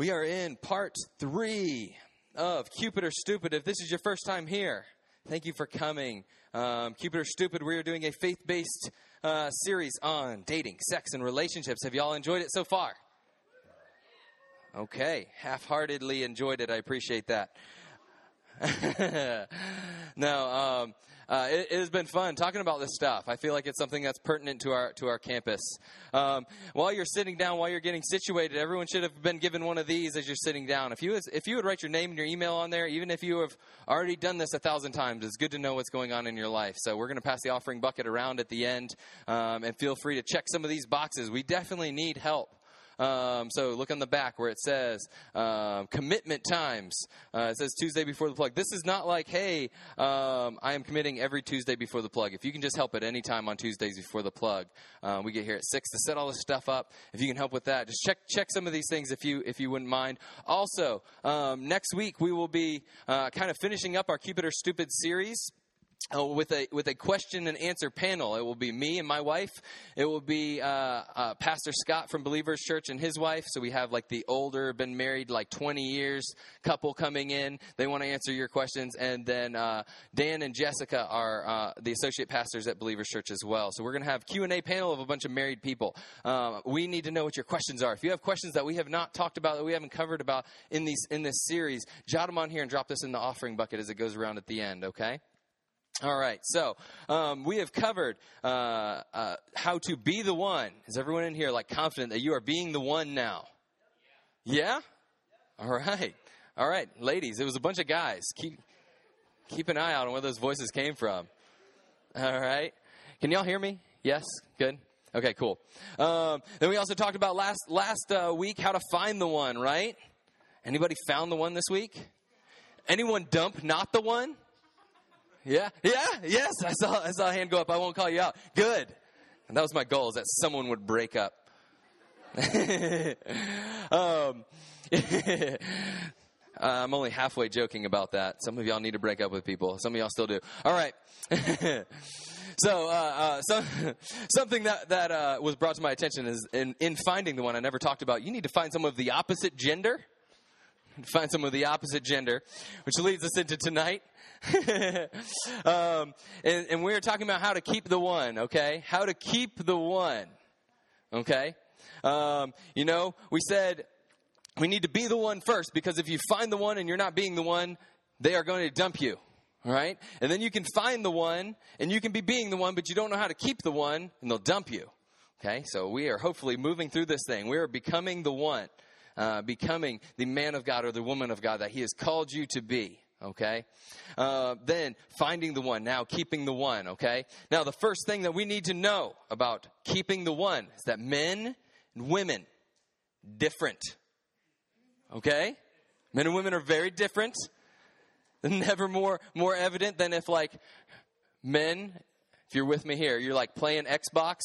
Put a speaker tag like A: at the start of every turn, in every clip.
A: We are in part three of Cupid or Stupid. If this is your first time here, thank you for coming. Um, Cupid or Stupid, we are doing a faith based uh, series on dating, sex, and relationships. Have y'all enjoyed it so far? Okay, half heartedly enjoyed it. I appreciate that. no, um, uh, it, it, has been fun talking about this stuff. I feel like it's something that's pertinent to our to our campus. Um, while you're sitting down, while you're getting situated, everyone should have been given one of these as you're sitting down. If you if you would write your name and your email on there, even if you have already done this a thousand times, it's good to know what's going on in your life. So we're going to pass the offering bucket around at the end, um, and feel free to check some of these boxes. We definitely need help. Um, so look on the back where it says um, commitment times. Uh, it says Tuesday before the plug. This is not like, hey, um, I am committing every Tuesday before the plug. If you can just help at any time on Tuesdays before the plug, uh, we get here at six to set all this stuff up. If you can help with that, just check check some of these things if you if you wouldn't mind. Also, um, next week we will be uh, kind of finishing up our Cupid or Stupid series. Uh, with a with a question and answer panel. It will be me and my wife. It will be uh, uh, Pastor Scott from Believers Church and his wife. So we have like the older, been married like 20 years couple coming in. They want to answer your questions, and then uh, Dan and Jessica are uh, the associate pastors at Believers Church as well. So we're going to have Q and A panel of a bunch of married people. Um, we need to know what your questions are. If you have questions that we have not talked about that we haven't covered about in these in this series, jot them on here and drop this in the offering bucket as it goes around at the end. Okay. All right, so um, we have covered uh, uh, how to be the one. Is everyone in here like confident that you are being the one now? Yeah. All right, all right, ladies. It was a bunch of guys. Keep keep an eye out on where those voices came from. All right. Can y'all hear me? Yes. Good. Okay. Cool. Um, then we also talked about last last uh, week how to find the one. Right? Anybody found the one this week? Anyone dump not the one? Yeah, yeah, yes. I saw, I saw a hand go up. I won't call you out. Good. And that was my goal, is that someone would break up. um, I'm only halfway joking about that. Some of y'all need to break up with people. Some of y'all still do. All right. so, uh, uh, so something that that uh, was brought to my attention is in, in finding the one I never talked about. You need to find some of the opposite gender. Find some of the opposite gender, which leads us into tonight. um, and, and we are talking about how to keep the one, okay? How to keep the one, okay? Um, you know, we said we need to be the one first because if you find the one and you're not being the one, they are going to dump you. right? And then you can find the one and you can be being the one, but you don't know how to keep the one and they'll dump you. Okay? So we are hopefully moving through this thing. We are becoming the one, uh, becoming the man of God or the woman of God that He has called you to be okay? Uh, then finding the one, now keeping the one, okay? Now, the first thing that we need to know about keeping the one is that men and women, different, okay? Men and women are very different. Never more, more evident than if, like, men, if you're with me here, you're like playing Xbox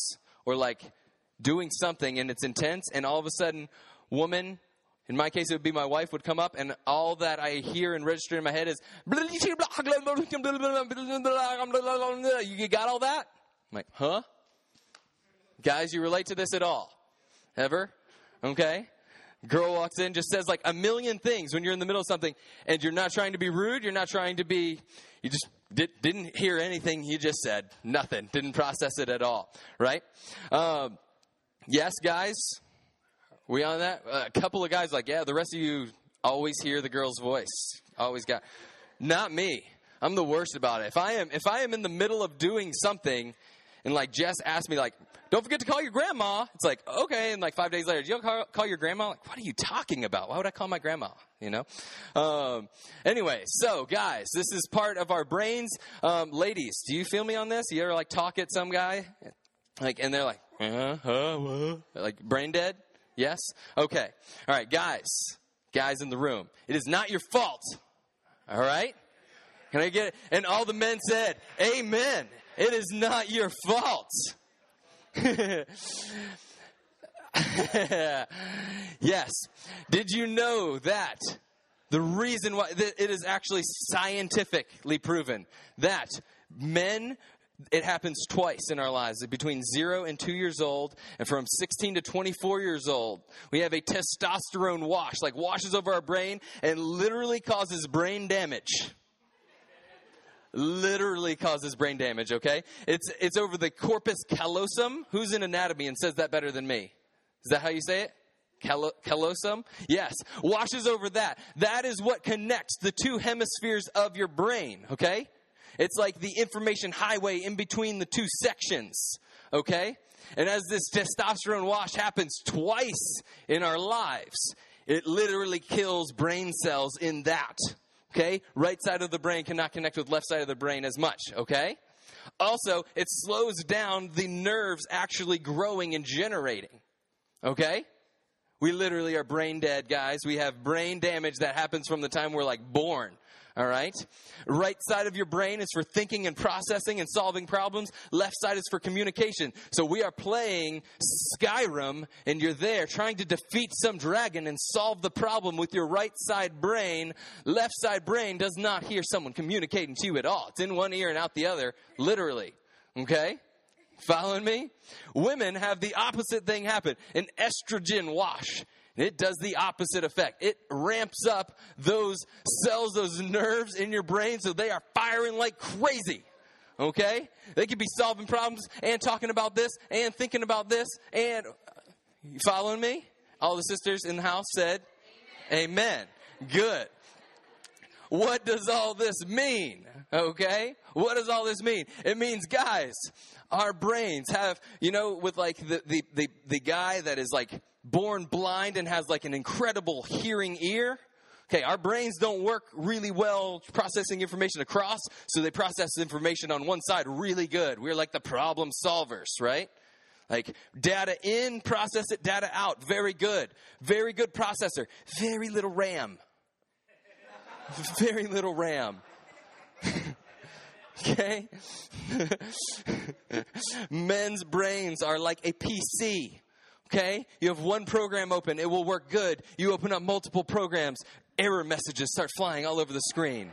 A: or like doing something and it's intense, and all of a sudden, woman in my case, it would be my wife would come up, and all that I hear and register in my head is, you got all that? I'm like, huh? Guys, you relate to this at all? Ever? Okay? Girl walks in, just says like a million things when you're in the middle of something, and you're not trying to be rude, you're not trying to be, you just did, not hear anything you just said. Nothing. Didn't process it at all. Right? Um, yes, guys, we on that? A couple of guys like, yeah, the rest of you always hear the girl's voice. Always got. Not me. I'm the worst about it. If I am, if I am in the middle of doing something, and like Jess asked me, like, don't forget to call your grandma. It's like, okay. And like five days later, you call, call your grandma? Like, what are you talking about? Why would I call my grandma? You know? Um, anyway, so guys, this is part of our brains. Um, ladies, do you feel me on this? You ever like talk at some guy? Like, and they're like, uh, uh, like brain dead? Yes? Okay. All right, guys. Guys in the room. It is not your fault. All right? Can I get it? And all the men said, Amen. It is not your fault. yes. Did you know that the reason why it is actually scientifically proven that men it happens twice in our lives between 0 and 2 years old and from 16 to 24 years old we have a testosterone wash like washes over our brain and literally causes brain damage literally causes brain damage okay it's it's over the corpus callosum who's in anatomy and says that better than me is that how you say it callosum? Yes. Washes over that. That is what connects the two hemispheres of your brain, okay? It's like the information highway in between the two sections, okay? And as this testosterone wash happens twice in our lives, it literally kills brain cells in that, okay? Right side of the brain cannot connect with left side of the brain as much, okay? Also, it slows down the nerves actually growing and generating, okay? We literally are brain dead, guys. We have brain damage that happens from the time we're like born. All right? Right side of your brain is for thinking and processing and solving problems. Left side is for communication. So we are playing Skyrim and you're there trying to defeat some dragon and solve the problem with your right side brain. Left side brain does not hear someone communicating to you at all. It's in one ear and out the other, literally. Okay? Following me? Women have the opposite thing happen an estrogen wash. It does the opposite effect. It ramps up those cells, those nerves in your brain so they are firing like crazy. Okay? They could be solving problems and talking about this and thinking about this and you following me? All the sisters in the house said, Amen. Amen. Good. What does all this mean? Okay? What does all this mean? It means, guys, our brains have, you know, with like the, the, the, the guy that is like born blind and has like an incredible hearing ear. Okay, our brains don't work really well processing information across, so they process information on one side really good. We're like the problem solvers, right? Like data in, process it, data out. Very good. Very good processor. Very little RAM. Very little RAM. okay? Men's brains are like a PC. Okay? You have one program open, it will work good. You open up multiple programs, error messages start flying all over the screen.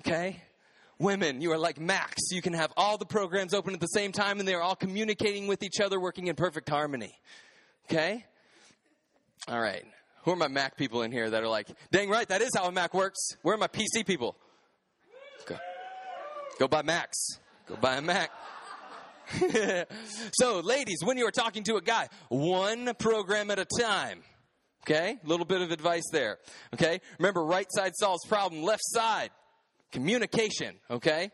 A: Okay? Women, you are like Macs. You can have all the programs open at the same time and they are all communicating with each other, working in perfect harmony. Okay? All right. Who are my Mac people in here that are like, dang right, that is how a Mac works? Where are my PC people? Go, Go buy Macs. Go buy a Mac. so, ladies, when you are talking to a guy, one program at a time. Okay? A little bit of advice there. Okay? Remember, right side solves problem, left side, communication. Okay?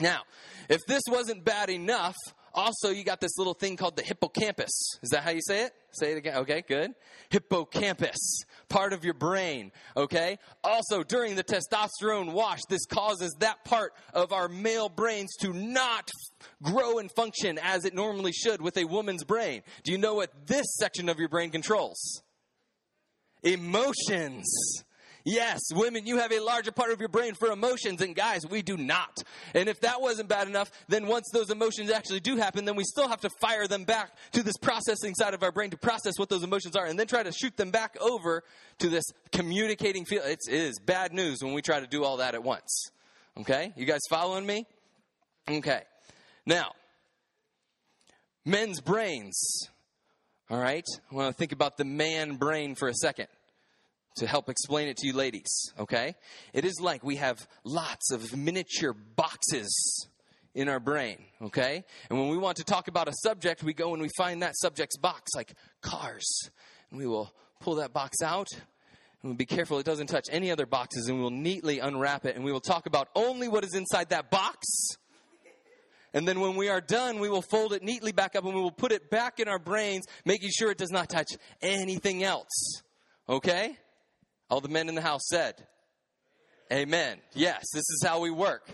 A: Now, if this wasn't bad enough, also you got this little thing called the hippocampus. Is that how you say it? Say it again. Okay, good. Hippocampus, part of your brain. Okay? Also, during the testosterone wash, this causes that part of our male brains to not grow and function as it normally should with a woman's brain. Do you know what this section of your brain controls? Emotions. Yes, women, you have a larger part of your brain for emotions, and guys, we do not. And if that wasn't bad enough, then once those emotions actually do happen, then we still have to fire them back to this processing side of our brain to process what those emotions are, and then try to shoot them back over to this communicating field. It's, it is bad news when we try to do all that at once. Okay? You guys following me? Okay. Now, men's brains. All right? I want to think about the man brain for a second to help explain it to you ladies, okay? It is like we have lots of miniature boxes in our brain, okay? And when we want to talk about a subject, we go and we find that subject's box, like cars. And we will pull that box out, and we'll be careful it doesn't touch any other boxes, and we will neatly unwrap it, and we will talk about only what is inside that box. And then when we are done, we will fold it neatly back up and we will put it back in our brains, making sure it does not touch anything else. Okay? All the men in the house said, Amen. Yes, this is how we work.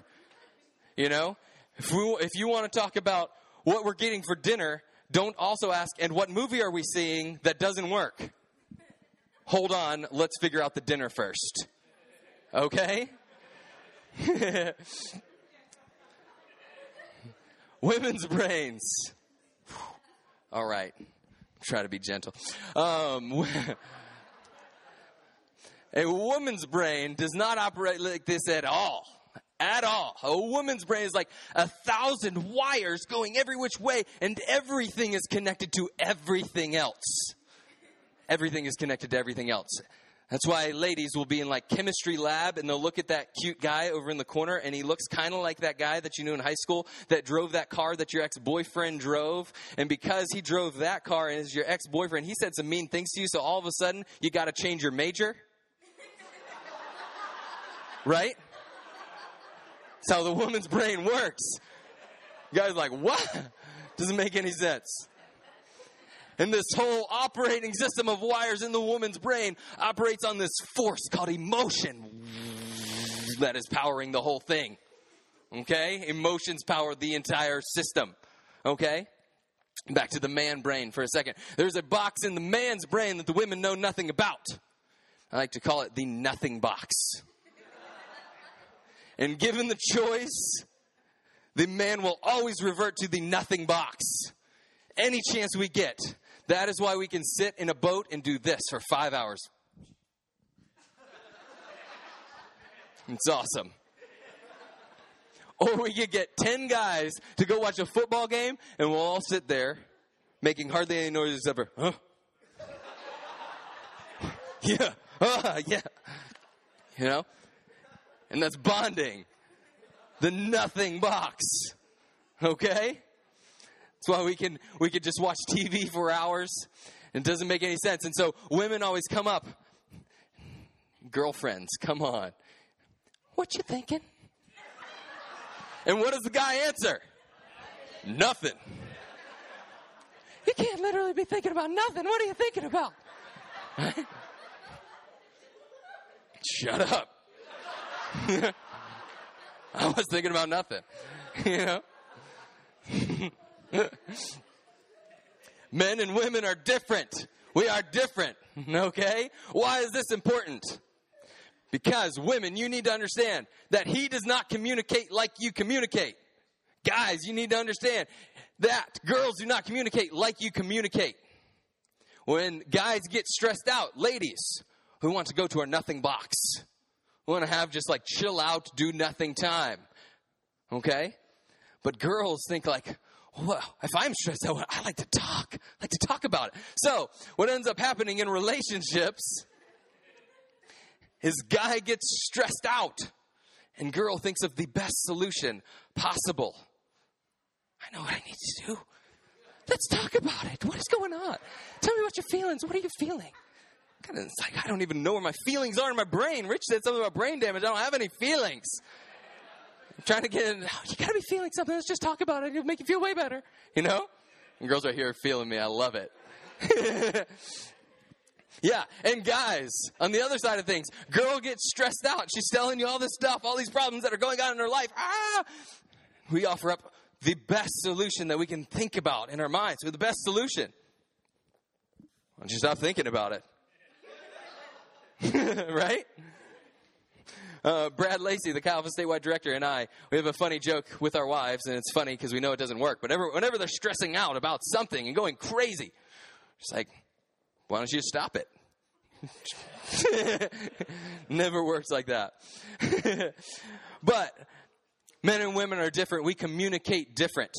A: You know, if, we, if you want to talk about what we're getting for dinner, don't also ask, and what movie are we seeing that doesn't work? Hold on, let's figure out the dinner first. Okay? Women's brains. All right. Try to be gentle. Um, A woman's brain does not operate like this at all. at all. A woman's brain is like a thousand wires going every which way, and everything is connected to everything else. Everything is connected to everything else. That's why ladies will be in like chemistry lab and they'll look at that cute guy over in the corner and he looks kind of like that guy that you knew in high school that drove that car that your ex-boyfriend drove. And because he drove that car and is your ex-boyfriend, he said some mean things to you. So all of a sudden you got to change your major. Right? That's how the woman's brain works. Guys like, what? Doesn't make any sense. And this whole operating system of wires in the woman's brain operates on this force called emotion that is powering the whole thing. Okay? Emotions power the entire system. Okay? Back to the man brain for a second. There's a box in the man's brain that the women know nothing about. I like to call it the nothing box. And given the choice, the man will always revert to the nothing box. Any chance we get. That is why we can sit in a boat and do this for five hours. It's awesome. Or we could get 10 guys to go watch a football game and we'll all sit there making hardly any noise except for, huh? yeah, uh, yeah. You know? And that's bonding. The nothing box. Okay? That's why we can we can just watch TV for hours. It doesn't make any sense. And so women always come up. Girlfriends, come on. What you thinking? And what does the guy answer? Nothing. You can't literally be thinking about nothing. What are you thinking about? Shut up. I was thinking about nothing. You know? Men and women are different. We are different. Okay? Why is this important? Because women, you need to understand that he does not communicate like you communicate. Guys, you need to understand that girls do not communicate like you communicate. When guys get stressed out, ladies who want to go to our nothing box, who want to have just like chill out, do nothing time. Okay? But girls think like, well, if I'm stressed out, I like to talk. I like to talk about it. So, what ends up happening in relationships is guy gets stressed out and girl thinks of the best solution possible. I know what I need to do. Let's talk about it. What is going on? Tell me what your feelings. What are you feeling? It's like I don't even know where my feelings are in my brain. Rich said something about brain damage. I don't have any feelings I'm trying to get in. Oh, you gotta be feeling something. Let's just talk about it. It'll make you feel way better. You know? And girls right here are feeling me. I love it. yeah, and guys, on the other side of things, girl gets stressed out. She's telling you all this stuff, all these problems that are going on in her life. Ah! We offer up the best solution that we can think about in our minds. We're the best solution. Why don't you stop thinking about it? right? Uh, Brad Lacey, the Calvin statewide director, and I, we have a funny joke with our wives, and it's funny because we know it doesn't work. But whenever, whenever they're stressing out about something and going crazy, it's like, why don't you stop it? Never works like that. but men and women are different. We communicate different.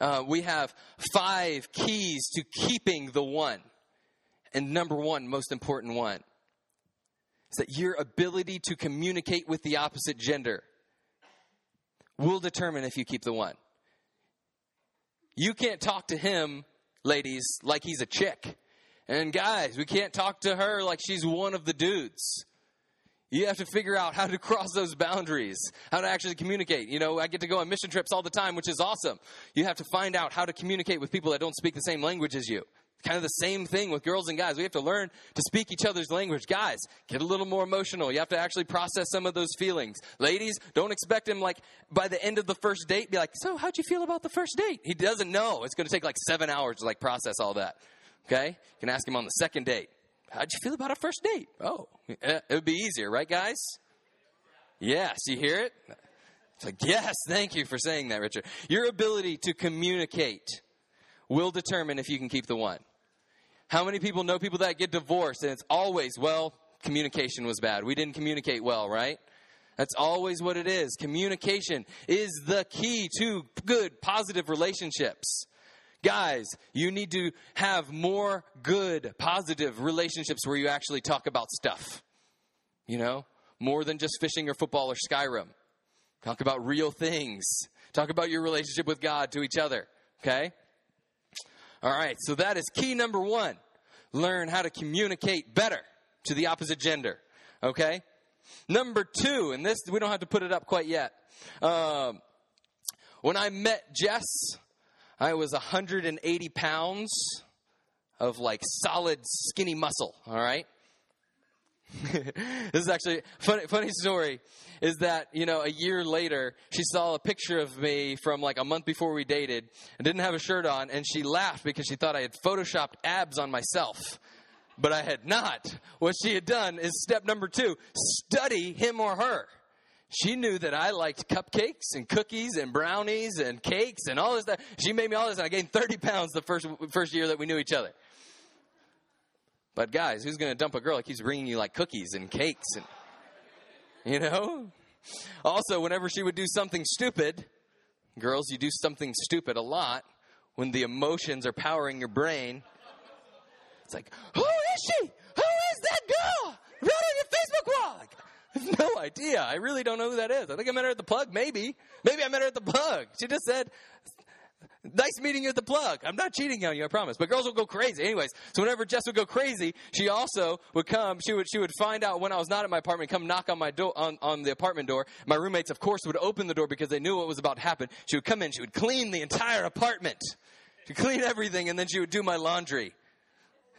A: Uh, we have five keys to keeping the one. And number one, most important one, is that your ability to communicate with the opposite gender will determine if you keep the one. You can't talk to him, ladies, like he's a chick. And guys, we can't talk to her like she's one of the dudes. You have to figure out how to cross those boundaries, how to actually communicate. You know, I get to go on mission trips all the time, which is awesome. You have to find out how to communicate with people that don't speak the same language as you kind of the same thing with girls and guys. We have to learn to speak each other's language. Guys, get a little more emotional. You have to actually process some of those feelings. Ladies, don't expect him like by the end of the first date be like, "So, how'd you feel about the first date?" He doesn't know. It's going to take like 7 hours to like process all that. Okay? You can ask him on the second date. How'd you feel about a first date? Oh, it would be easier, right, guys? Yes, you hear it? It's like, yes, thank you for saying that, Richard. Your ability to communicate will determine if you can keep the one. How many people know people that get divorced and it's always, well, communication was bad. We didn't communicate well, right? That's always what it is. Communication is the key to good, positive relationships. Guys, you need to have more good, positive relationships where you actually talk about stuff. You know, more than just fishing or football or Skyrim. Talk about real things. Talk about your relationship with God to each other. Okay? All right, so that is key number one. Learn how to communicate better to the opposite gender. Okay? Number two, and this, we don't have to put it up quite yet. Um, when I met Jess, I was 180 pounds of like solid skinny muscle, all right? this is actually funny funny story is that you know a year later she saw a picture of me from like a month before we dated and didn't have a shirt on and she laughed because she thought I had photoshopped abs on myself but I had not what she had done is step number 2 study him or her she knew that I liked cupcakes and cookies and brownies and cakes and all this stuff. She made me all this, and I gained 30 pounds the first first year that we knew each other. But guys, who's going to dump a girl like he's bringing you like cookies and cakes and you know? Also, whenever she would do something stupid, girls, you do something stupid a lot when the emotions are powering your brain. It's like, who is she? Who is that girl? Wrote on your Facebook wall. Like, I have no idea. I really don't know who that is. I think I met her at the plug, maybe. Maybe I met her at the plug. She just said, Nice meeting you at the plug. I'm not cheating on you, I promise. But girls will go crazy. Anyways, so whenever Jess would go crazy, she also would come, she would she would find out when I was not at my apartment, come knock on my door on, on the apartment door. My roommates, of course, would open the door because they knew what was about to happen. She would come in, she would clean the entire apartment. She'd clean everything, and then she would do my laundry.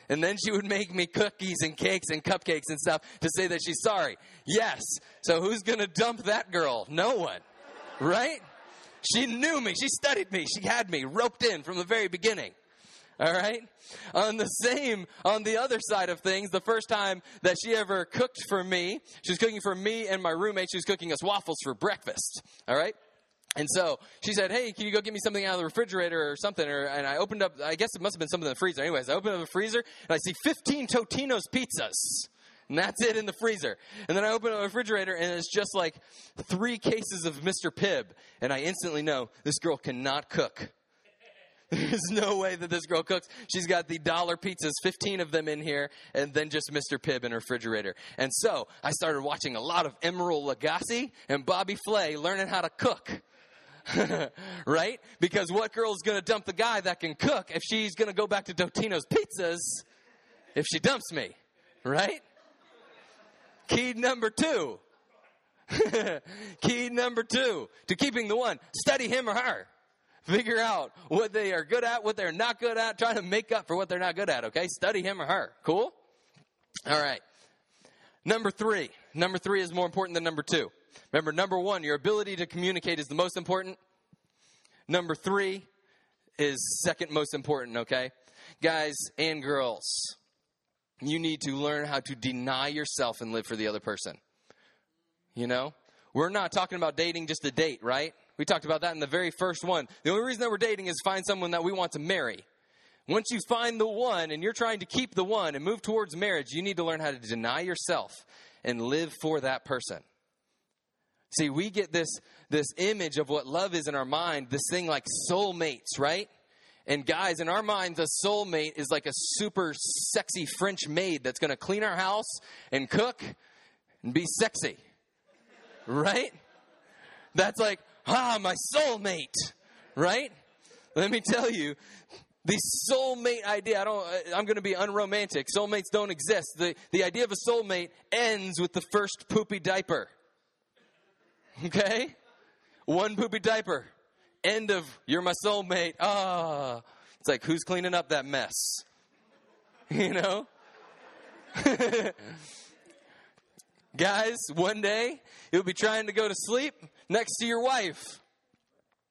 A: And then she would make me cookies and cakes and cupcakes and stuff to say that she's sorry. Yes. So who's gonna dump that girl? No one. Right? She knew me. She studied me. She had me roped in from the very beginning. All right? On the same, on the other side of things, the first time that she ever cooked for me, she was cooking for me and my roommate. She was cooking us waffles for breakfast. All right? And so she said, Hey, can you go get me something out of the refrigerator or something? Or, and I opened up, I guess it must have been something in the freezer. Anyways, I opened up the freezer and I see 15 Totino's pizzas. And that's it in the freezer. And then I open the refrigerator and it's just like three cases of Mr. Pibb. And I instantly know this girl cannot cook. There's no way that this girl cooks. She's got the dollar pizzas, 15 of them in here, and then just Mr. Pibb in her refrigerator. And so I started watching a lot of Emeril Lagasse and Bobby Flay learning how to cook. right? Because what girl's going to dump the guy that can cook if she's going to go back to Totino's Pizzas if she dumps me? Right? Key number two. Key number two to keeping the one study him or her. Figure out what they are good at, what they're not good at, try to make up for what they're not good at, okay? Study him or her. Cool? All right. Number three. Number three is more important than number two. Remember, number one, your ability to communicate is the most important. Number three is second most important, okay? Guys and girls, you need to learn how to deny yourself and live for the other person. You know? We're not talking about dating just a date, right? We talked about that in the very first one. The only reason that we're dating is find someone that we want to marry. Once you find the one and you're trying to keep the one and move towards marriage, you need to learn how to deny yourself and live for that person. See, we get this, this image of what love is in our mind, this thing like soulmates, right? And guys, in our minds, a soulmate is like a super sexy French maid that's going to clean our house and cook and be sexy. Right? That's like, ah, my soulmate. Right? Let me tell you, the soulmate idea, I don't, I'm going to be unromantic. Soulmates don't exist. The, the idea of a soulmate ends with the first poopy diaper. Okay? One poopy diaper. End of, you're my soulmate. Ah. It's like, who's cleaning up that mess? You know? Guys, one day you'll be trying to go to sleep next to your wife.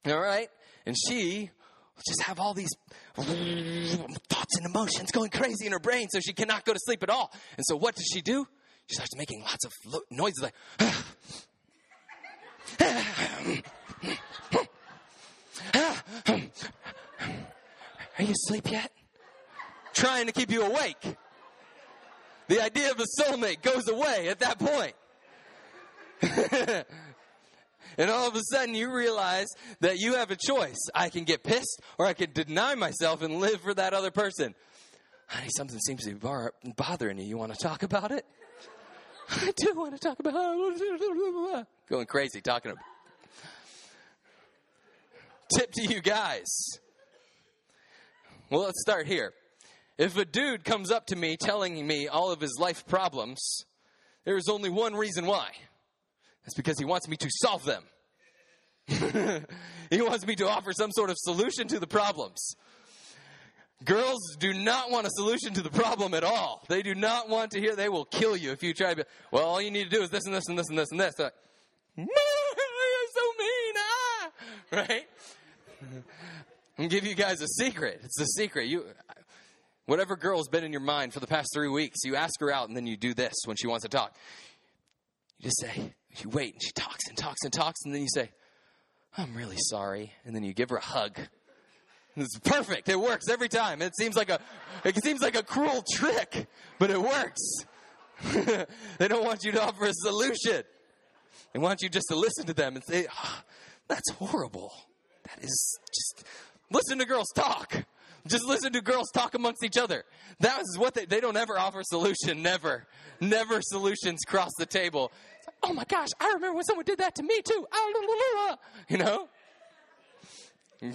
A: All right? And she will just have all these thoughts and emotions going crazy in her brain, so she cannot go to sleep at all. And so, what does she do? She starts making lots of noises like, Are you asleep yet? Trying to keep you awake. The idea of a soulmate goes away at that point. and all of a sudden you realize that you have a choice. I can get pissed or I can deny myself and live for that other person. Honey, something seems to be bar- bothering you. You want to talk about it? I do want to talk about it. Going crazy talking about Tip to you guys. Well, let's start here. If a dude comes up to me telling me all of his life problems, there is only one reason why. That's because he wants me to solve them. he wants me to offer some sort of solution to the problems. Girls do not want a solution to the problem at all. They do not want to hear. They will kill you if you try to. Be, well, all you need to do is this and this and this and this and this. Like, you're so mean, ah! Right? I'm gonna give you guys a secret. It's a secret. You, whatever girl's been in your mind for the past three weeks, you ask her out, and then you do this when she wants to talk. You just say, you wait, and she talks and talks and talks, and then you say, "I'm really sorry," and then you give her a hug. It's perfect. It works every time. It seems like a, it seems like a cruel trick, but it works. they don't want you to offer a solution. They want you just to listen to them and say, oh, "That's horrible." That is just listen to girls talk. Just listen to girls talk amongst each other. That is what they, they don't ever offer solution. Never. Never solutions cross the table. Like, oh my gosh, I remember when someone did that to me too. Ah, you know?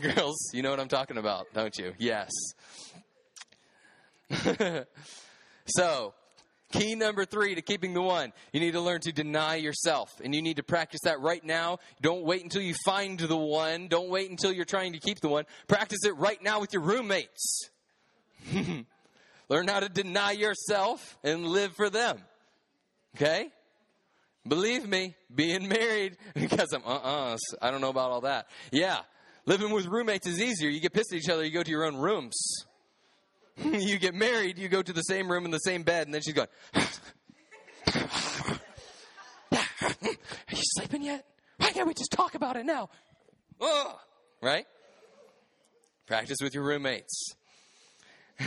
A: Girls, you know what I'm talking about, don't you? Yes. so, Key number three to keeping the one. You need to learn to deny yourself. And you need to practice that right now. Don't wait until you find the one. Don't wait until you're trying to keep the one. Practice it right now with your roommates. learn how to deny yourself and live for them. Okay? Believe me, being married, because I'm, uh-uh, I don't know about all that. Yeah, living with roommates is easier. You get pissed at each other, you go to your own rooms. you get married, you go to the same room in the same bed, and then she's going, Are you sleeping yet? Why can't we just talk about it now? Ugh. Right? Practice with your roommates.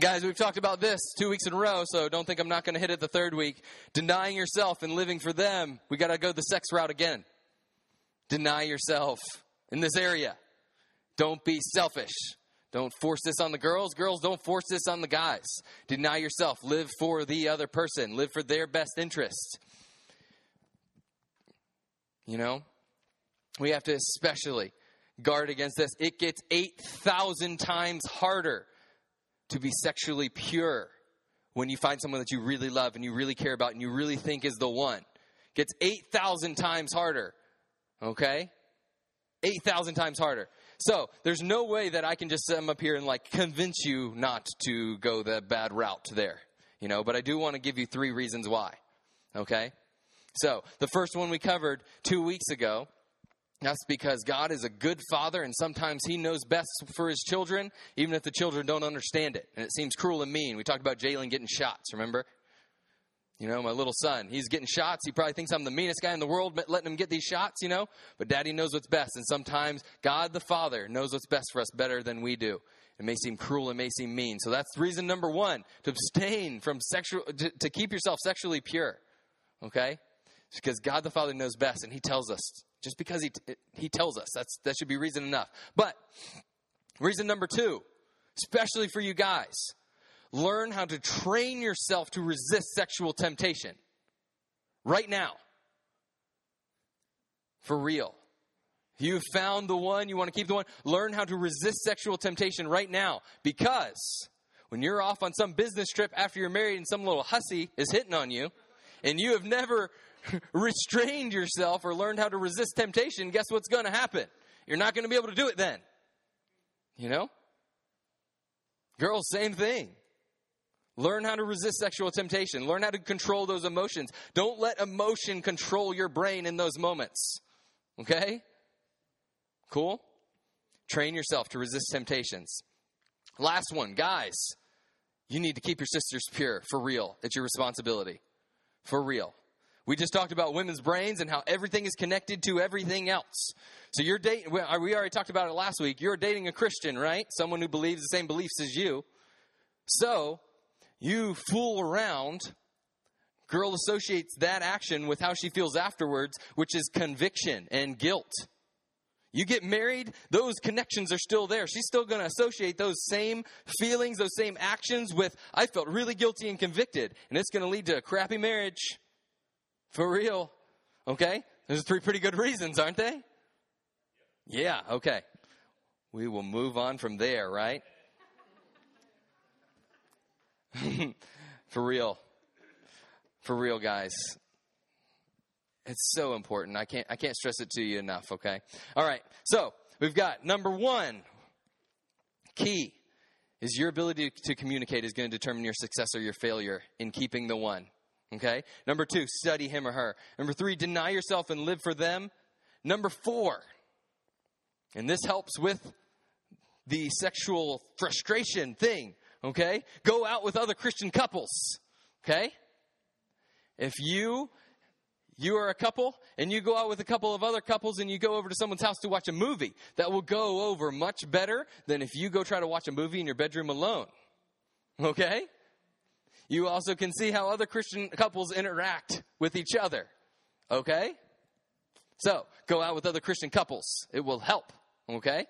A: Guys, we've talked about this two weeks in a row, so don't think I'm not going to hit it the third week. Denying yourself and living for them. We got to go the sex route again. Deny yourself in this area. Don't be selfish. Don't force this on the girls. Girls, don't force this on the guys. Deny yourself. Live for the other person. Live for their best interest. You know? We have to especially guard against this. It gets 8,000 times harder to be sexually pure when you find someone that you really love and you really care about and you really think is the one. Gets 8,000 times harder. Okay? 8,000 times harder. So there's no way that I can just come up here and like convince you not to go the bad route there, you know. But I do want to give you three reasons why. Okay. So the first one we covered two weeks ago. That's because God is a good father, and sometimes He knows best for His children, even if the children don't understand it. And it seems cruel and mean. We talked about Jalen getting shots, remember? You know, my little son, he's getting shots. He probably thinks I'm the meanest guy in the world letting him get these shots, you know? But daddy knows what's best. And sometimes God the Father knows what's best for us better than we do. It may seem cruel, it may seem mean. So that's reason number one to abstain from sexual, to, to keep yourself sexually pure. Okay? It's because God the Father knows best and He tells us. Just because He, he tells us, that's, that should be reason enough. But reason number two, especially for you guys, learn how to train yourself to resist sexual temptation right now. For real. You've found the one, you want to keep the one, learn how to resist sexual temptation right now because when you're off on some business trip after you're married and some little hussy is hitting on you and you have never restrained yourself or learned how to resist temptation, guess what's going to happen? You're not going to be able to do it then. You know? Girls, same thing. Learn how to resist sexual temptation. Learn how to control those emotions. Don't let emotion control your brain in those moments. Okay? Cool? Train yourself to resist temptations. Last one, guys, you need to keep your sisters pure for real. It's your responsibility. For real. We just talked about women's brains and how everything is connected to everything else. So you're dating, uh, we already talked about it last week. You're dating a Christian, right? Someone who believes the same beliefs as you. So you fool around Girl associates that action with how she feels afterwards, which is conviction and guilt. You get married, those connections are still there. She's still going to associate those same feelings, those same actions with, I felt really guilty and convicted. And it's going to lead to a crappy marriage. For real. Okay? There's three pretty good reasons, aren't they? Yeah, okay. We will move on from there, right? For real. For real, guys. It's so important. I can't I can't stress it to you enough, okay? All right. So, we've got number 1 key is your ability to communicate is going to determine your success or your failure in keeping the one. Okay? Number 2, study him or her. Number 3, deny yourself and live for them. Number 4, and this helps with the sexual frustration thing, okay? Go out with other Christian couples, okay? If you you are a couple and you go out with a couple of other couples and you go over to someone's house to watch a movie, that will go over much better than if you go try to watch a movie in your bedroom alone. Okay? You also can see how other Christian couples interact with each other. Okay? So, go out with other Christian couples. It will help. Okay?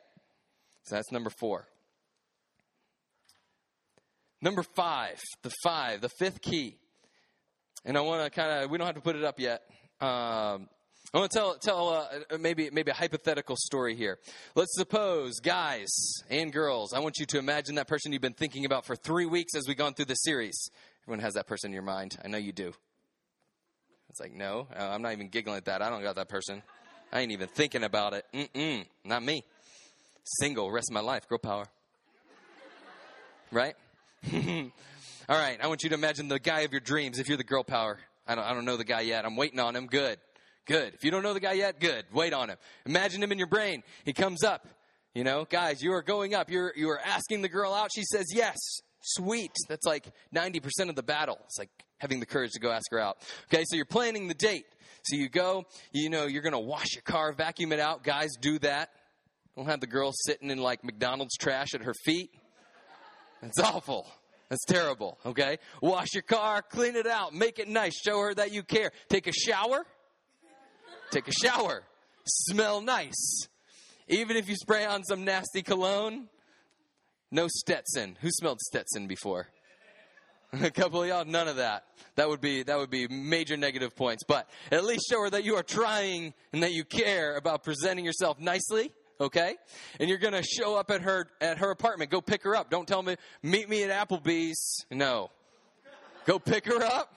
A: So that's number four. Number five, the five, the fifth key. And I want to kind of, we don't have to put it up yet. Um, I want to tell tell uh, maybe maybe a hypothetical story here. Let's suppose, guys and girls, I want you to imagine that person you've been thinking about for three weeks as we've gone through this series. Everyone has that person in your mind. I know you do. It's like, no, uh, I'm not even giggling at that. I don't got that person. I ain't even thinking about it. Mm-mm, not me. Single, rest of my life. Girl power. Right? All right, I want you to imagine the guy of your dreams if you're the girl power. I don't, I don't know the guy yet. I'm waiting on him. Good. Good. If you don't know the guy yet, good. Wait on him. Imagine him in your brain. He comes up. You know, guys, you are going up. You're, you are asking the girl out. She says yes. Sweet. That's like 90% of the battle. It's like having the courage to go ask her out. Okay, so you're planning the date. So you go, you know, you're going to wash your car, vacuum it out. Guys do that. Don't have the girl sitting in like McDonald's trash at her feet. That's awful. That's terrible, okay? Wash your car, clean it out, make it nice, show her that you care. Take a shower. Take a shower. Smell nice. Even if you spray on some nasty cologne, no Stetson. Who smelled Stetson before? a couple of y'all, none of that. That would be that would be major negative points. But at least show her that you are trying and that you care about presenting yourself nicely okay? And you're going to show up at her at her apartment. Go pick her up. Don't tell me meet me at Applebee's. No. Go pick her up.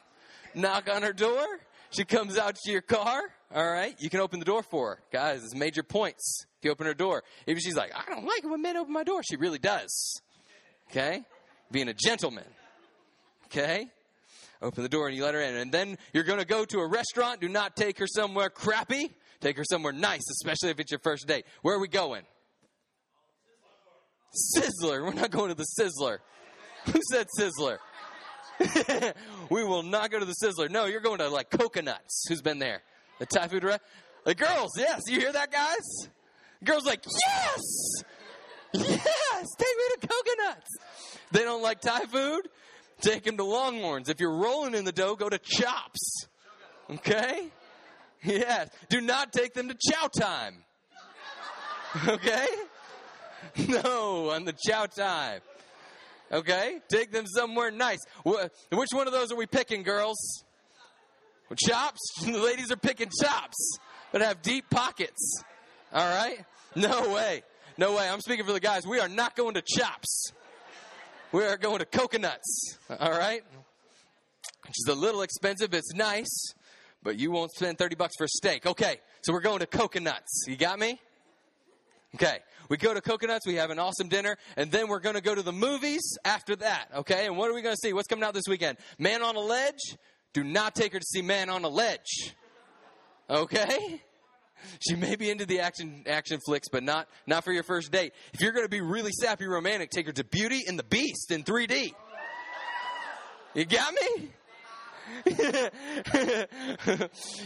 A: Knock on her door. She comes out to your car. All right, you can open the door for her, guys. It's major points if you open her door. Even she's like, I don't like it when men open my door. She really does. Okay, being a gentleman. Okay, open the door and you let her in, and then you're going to go to a restaurant. Do not take her somewhere crappy. Take her somewhere nice, especially if it's your first date. Where are we going? Sizzler. We're not going to the Sizzler. Who said Sizzler? we will not go to the Sizzler. No, you're going to like coconuts. Who's been there? The Thai food restaurant? The girls, yes. You hear that, guys? girls like, yes! Yes! Take me to coconuts! They don't like Thai food? Take them to Longhorns. If you're rolling in the dough, go to Chops. Okay? Yes. Do not take them to chow time. Okay? No, on the chow time. Okay? Take them somewhere nice. Which one of those are we picking, girls? Chops? The ladies are picking chops, but have deep pockets. All right? No way. No way. I'm speaking for the guys. We are not going to chops. We are going to coconuts. All right? Which is a little expensive. It's nice but you won't spend 30 bucks for a steak. Okay, so we're going to coconuts. You got me? Okay, we go to coconuts, we have an awesome dinner, and then we're going to go to the movies after that. Okay, and what are we going to see? What's coming out this weekend? Man on a Ledge? Do not take her to see Man on a Ledge. Okay? She may be into the action action flicks, but not not for your first date. If you're going to be really sappy romantic, take her to Beauty and the Beast in 3D. You got me?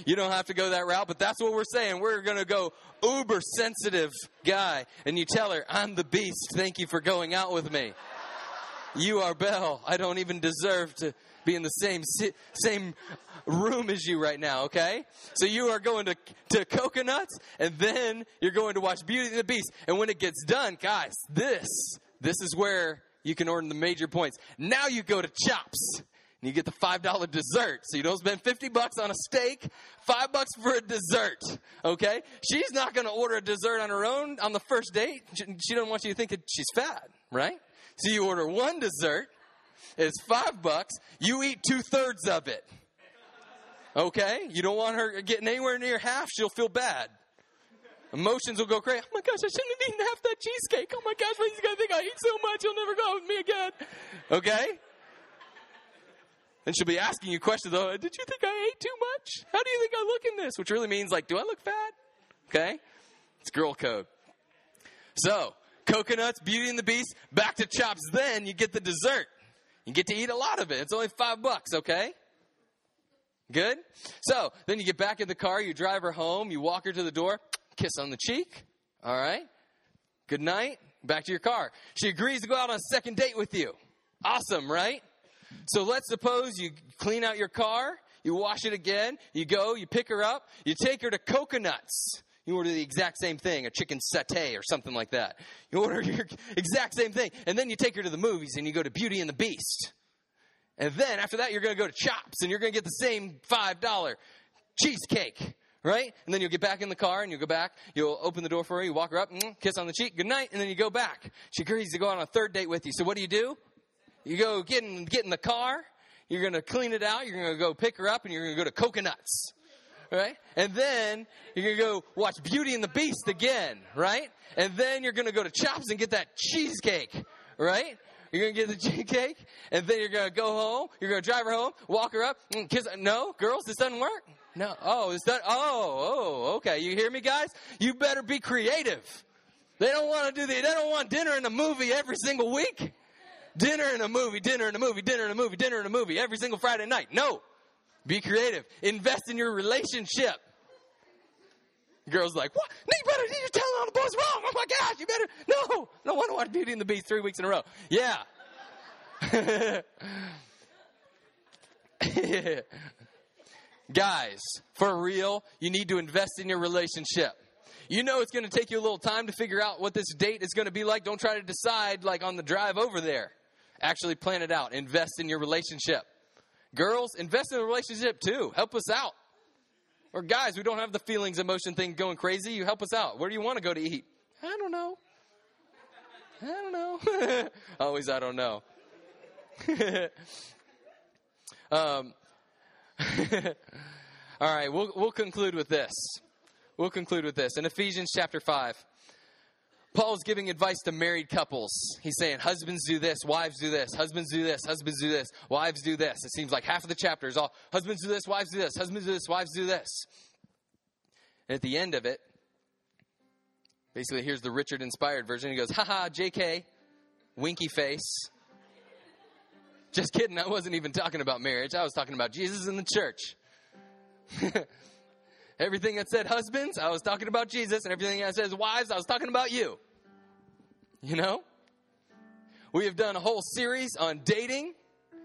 A: you don't have to go that route, but that's what we're saying. We're going to go uber sensitive guy. And you tell her, I'm the beast. Thank you for going out with me. You are Belle. I don't even deserve to be in the same same room as you right now, okay? So you are going to, to coconuts and then you're going to watch Beauty and the Beast. And when it gets done, guys, this, this is where you can earn the major points. Now you go to Chops and you get the $5 dessert. So you don't spend 50 bucks on a steak, 5 bucks for a dessert, okay? She's not going to order a dessert on her own on the first date. She, doesn't want you to think she's fat, right? So you order one dessert, it's 5 bucks, you eat two thirds of it. Okay? You don't want her getting anywhere near half, she'll feel bad. Emotions will go crazy. Oh my gosh, I shouldn't have eaten half that cheesecake. Oh my gosh, he's to think I eat so much, he'll never go out with me again. Okay? And she'll be asking you questions. Oh, did you think I ate too much? How do you think I look in this? Which really means, like, do I look fat? Okay? It's girl code. So, coconuts, Beauty and the Beast, back to chops. Then you get the dessert. You get to eat a lot of it. It's only five bucks, okay? Good? So, then you get back in the car, you drive her home, you walk her to the door, kiss on the cheek. All right? Good night. Back to your car. She agrees to go out on a second date with you. Awesome, right? So let's suppose you clean out your car, you wash it again, you go, you pick her up, you take her to coconuts. You order the exact same thing, a chicken satay or something like that. You order your exact same thing, and then you take her to the movies and you go to Beauty and the Beast. And then after that, you're going to go to Chops and you're going to get the same $5 cheesecake, right? And then you'll get back in the car and you'll go back. You'll open the door for her. You walk her up, mm, kiss on the cheek, good night, and then you go back. She agrees to go on a third date with you. So what do you do? You go get in, get in the car. You're going to clean it out. You're going to go pick her up and you're going to go to coconuts. Right? And then you're going to go watch Beauty and the Beast again, right? And then you're going to go to Chops and get that cheesecake, right? You're going to get the cheesecake, and then you're going to go home. You're going to drive her home, walk her up, and kiss. No, girls, this doesn't work. No. Oh, is that? Oh, oh, okay. You hear me, guys? You better be creative. They don't want to do the. They don't want dinner and a movie every single week. Dinner and a movie, dinner and a movie, dinner and a movie, dinner and a movie every single Friday night. No. Be creative. Invest in your relationship. girl's like, what? No, you better, you're telling all the boys wrong. Oh my gosh, you better, no. No to watch Beauty and the Beast three weeks in a row. Yeah. Guys, for real, you need to invest in your relationship. You know it's going to take you a little time to figure out what this date is going to be like. Don't try to decide like on the drive over there. Actually plan it out. Invest in your relationship. Girls, invest in a relationship too. Help us out. Or guys, we don't have the feelings emotion thing going crazy. You help us out. Where do you want to go to eat? I don't know. I don't know. Always, I don't know. um, all right, we'll, we'll conclude with this. We'll conclude with this. In Ephesians chapter 5, Paul's giving advice to married couples. He's saying, Husbands do this, wives do this, husbands do this, husbands do this, wives do this. It seems like half of the chapter is all husbands do this, wives do this, husbands do this, wives do this. And at the end of it, basically, here's the Richard inspired version. He goes, Haha, JK, winky face. Just kidding, I wasn't even talking about marriage. I was talking about Jesus and the church. everything that said husbands, I was talking about Jesus, and everything that says wives, I was talking about you. You know? We have done a whole series on dating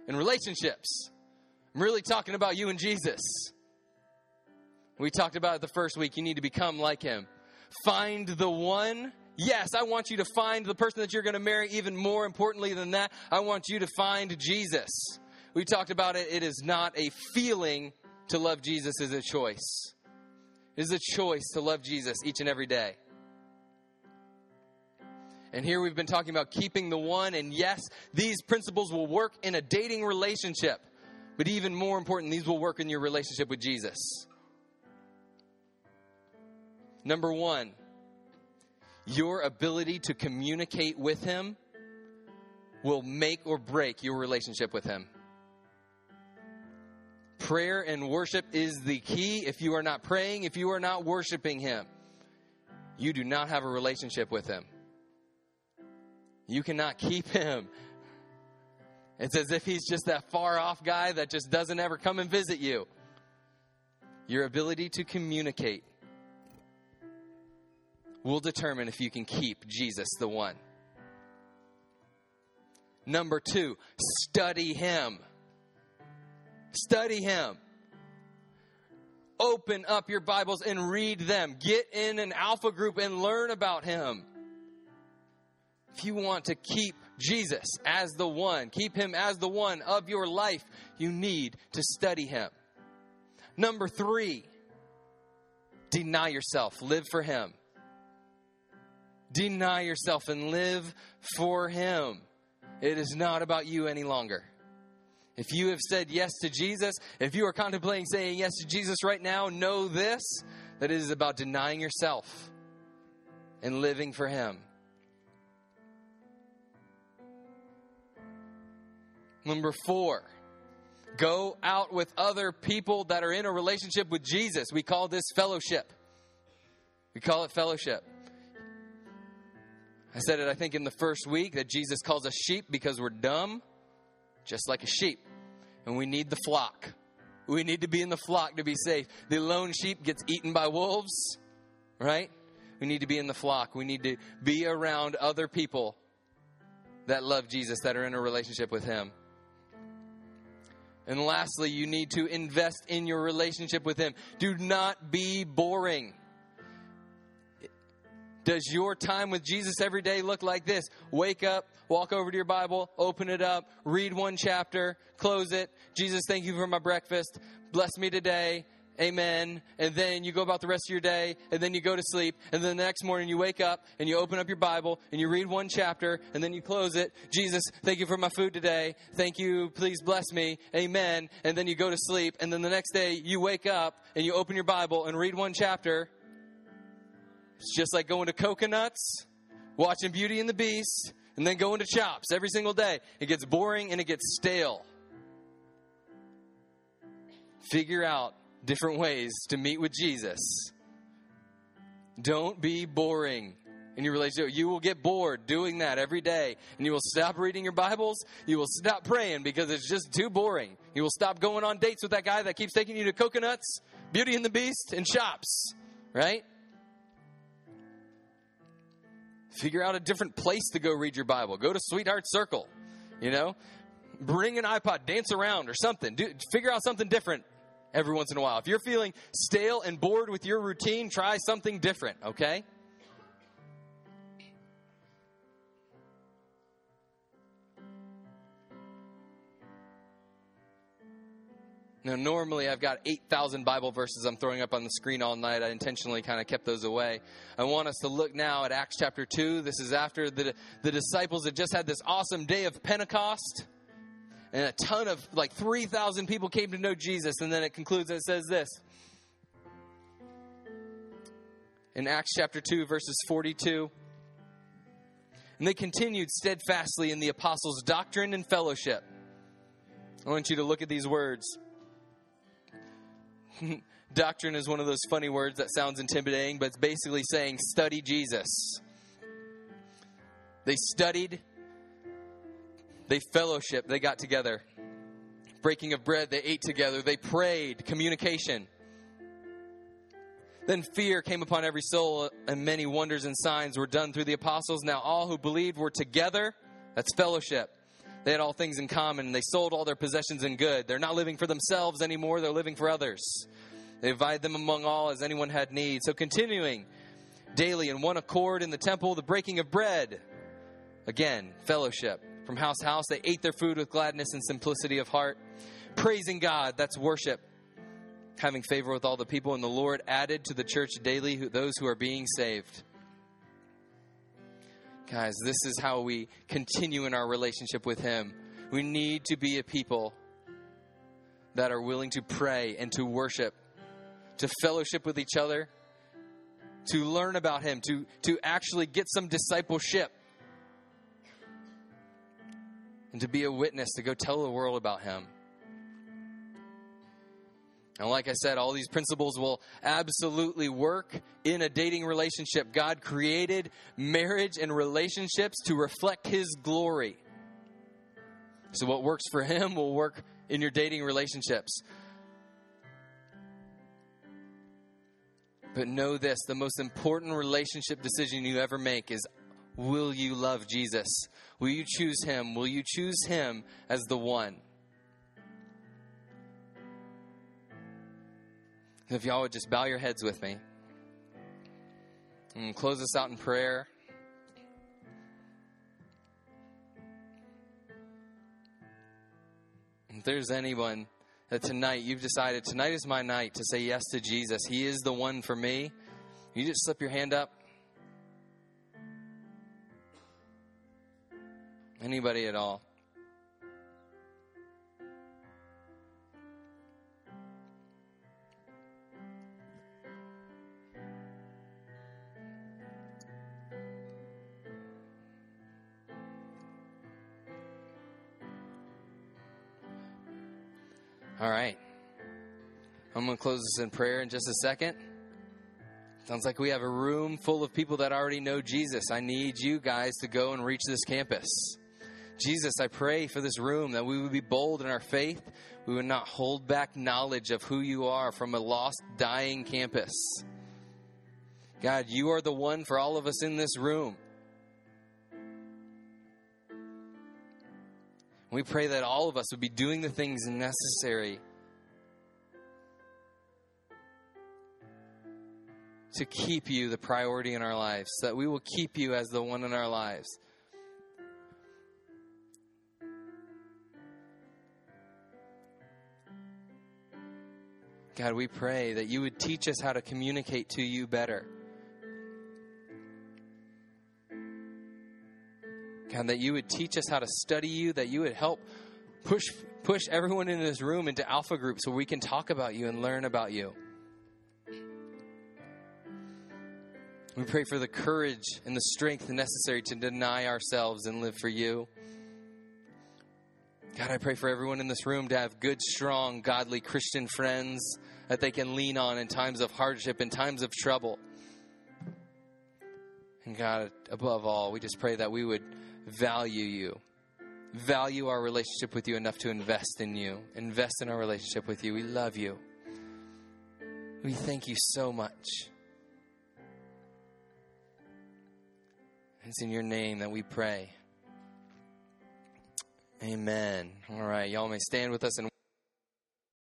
A: and relationships. I'm really talking about you and Jesus. We talked about it the first week. You need to become like him. Find the one. Yes, I want you to find the person that you're going to marry. Even more importantly than that, I want you to find Jesus. We talked about it. It is not a feeling to love Jesus, is a choice. It is a choice to love Jesus each and every day. And here we've been talking about keeping the one, and yes, these principles will work in a dating relationship. But even more important, these will work in your relationship with Jesus. Number one, your ability to communicate with Him will make or break your relationship with Him. Prayer and worship is the key. If you are not praying, if you are not worshiping Him, you do not have a relationship with Him. You cannot keep Him. It's as if He's just that far off guy that just doesn't ever come and visit you. Your ability to communicate will determine if you can keep Jesus the one. Number two, study Him. Study Him. Open up your Bibles and read them. Get in an alpha group and learn about Him. If you want to keep Jesus as the one, keep Him as the one of your life, you need to study Him. Number three, deny yourself, live for Him. Deny yourself and live for Him. It is not about you any longer. If you have said yes to Jesus, if you are contemplating saying yes to Jesus right now, know this that it is about denying yourself and living for Him. Number four, go out with other people that are in a relationship with Jesus. We call this fellowship. We call it fellowship. I said it, I think, in the first week that Jesus calls us sheep because we're dumb, just like a sheep. And we need the flock. We need to be in the flock to be safe. The lone sheep gets eaten by wolves, right? We need to be in the flock. We need to be around other people that love Jesus, that are in a relationship with Him. And lastly, you need to invest in your relationship with Him. Do not be boring. Does your time with Jesus every day look like this? Wake up, walk over to your Bible, open it up, read one chapter, close it. Jesus, thank you for my breakfast. Bless me today. Amen. And then you go about the rest of your day, and then you go to sleep, and then the next morning you wake up and you open up your Bible and you read one chapter, and then you close it. Jesus, thank you for my food today. Thank you. Please bless me. Amen. And then you go to sleep, and then the next day you wake up and you open your Bible and read one chapter, it's just like going to coconuts, watching Beauty and the Beast, and then going to chops every single day. It gets boring and it gets stale. Figure out different ways to meet with Jesus. Don't be boring in your relationship. You will get bored doing that every day, and you will stop reading your Bibles. You will stop praying because it's just too boring. You will stop going on dates with that guy that keeps taking you to coconuts, Beauty and the Beast, and Chops, right? Figure out a different place to go read your Bible. Go to Sweetheart Circle, you know? Bring an iPod, dance around or something. Do, figure out something different every once in a while. If you're feeling stale and bored with your routine, try something different, okay? Now, normally I've got 8,000 Bible verses I'm throwing up on the screen all night. I intentionally kind of kept those away. I want us to look now at Acts chapter 2. This is after the, the disciples had just had this awesome day of Pentecost. And a ton of, like 3,000 people came to know Jesus. And then it concludes, and it says this. In Acts chapter 2, verses 42. And they continued steadfastly in the apostles' doctrine and fellowship. I want you to look at these words. Doctrine is one of those funny words that sounds intimidating, but it's basically saying study Jesus. They studied, they fellowship, they got together. Breaking of bread, they ate together, they prayed, communication. Then fear came upon every soul, and many wonders and signs were done through the apostles. Now all who believed were together. That's fellowship. They had all things in common, they sold all their possessions and good. They're not living for themselves anymore, they're living for others. They divide them among all as anyone had need. So continuing daily in one accord in the temple, the breaking of bread. Again, fellowship. From house to house, they ate their food with gladness and simplicity of heart. Praising God, that's worship. Having favor with all the people, and the Lord added to the church daily those who are being saved. Guys, this is how we continue in our relationship with Him. We need to be a people that are willing to pray and to worship, to fellowship with each other, to learn about Him, to, to actually get some discipleship, and to be a witness, to go tell the world about Him. And like I said, all these principles will absolutely work in a dating relationship. God created marriage and relationships to reflect His glory. So, what works for Him will work in your dating relationships. But know this the most important relationship decision you ever make is will you love Jesus? Will you choose him? Will you choose him as the one? If y'all would just bow your heads with me and close us out in prayer. If there's anyone that tonight you've decided tonight is my night to say yes to Jesus, He is the one for me, you just slip your hand up. Anybody at all? All right. I'm going to close this in prayer in just a second. Sounds like we have a room full of people that already know Jesus. I need you guys to go and reach this campus. Jesus, I pray for this room that we would be bold in our faith. We would not hold back knowledge of who you are from a lost, dying campus. God, you are the one for all of us in this room. We pray that all of us would be doing the things necessary to keep you the priority in our lives, that we will keep you as the one in our lives. God, we pray that you would teach us how to communicate to you better. God, that you would teach us how to study you, that you would help push push everyone in this room into alpha groups so we can talk about you and learn about you. We pray for the courage and the strength necessary to deny ourselves and live for you. God, I pray for everyone in this room to have good, strong, godly Christian friends that they can lean on in times of hardship, in times of trouble. And God, above all, we just pray that we would value you, value our relationship with you enough to invest in you, invest in our relationship with you. We love you. We thank you so much. It's in your name that we pray. Amen. All right, y'all may stand with us and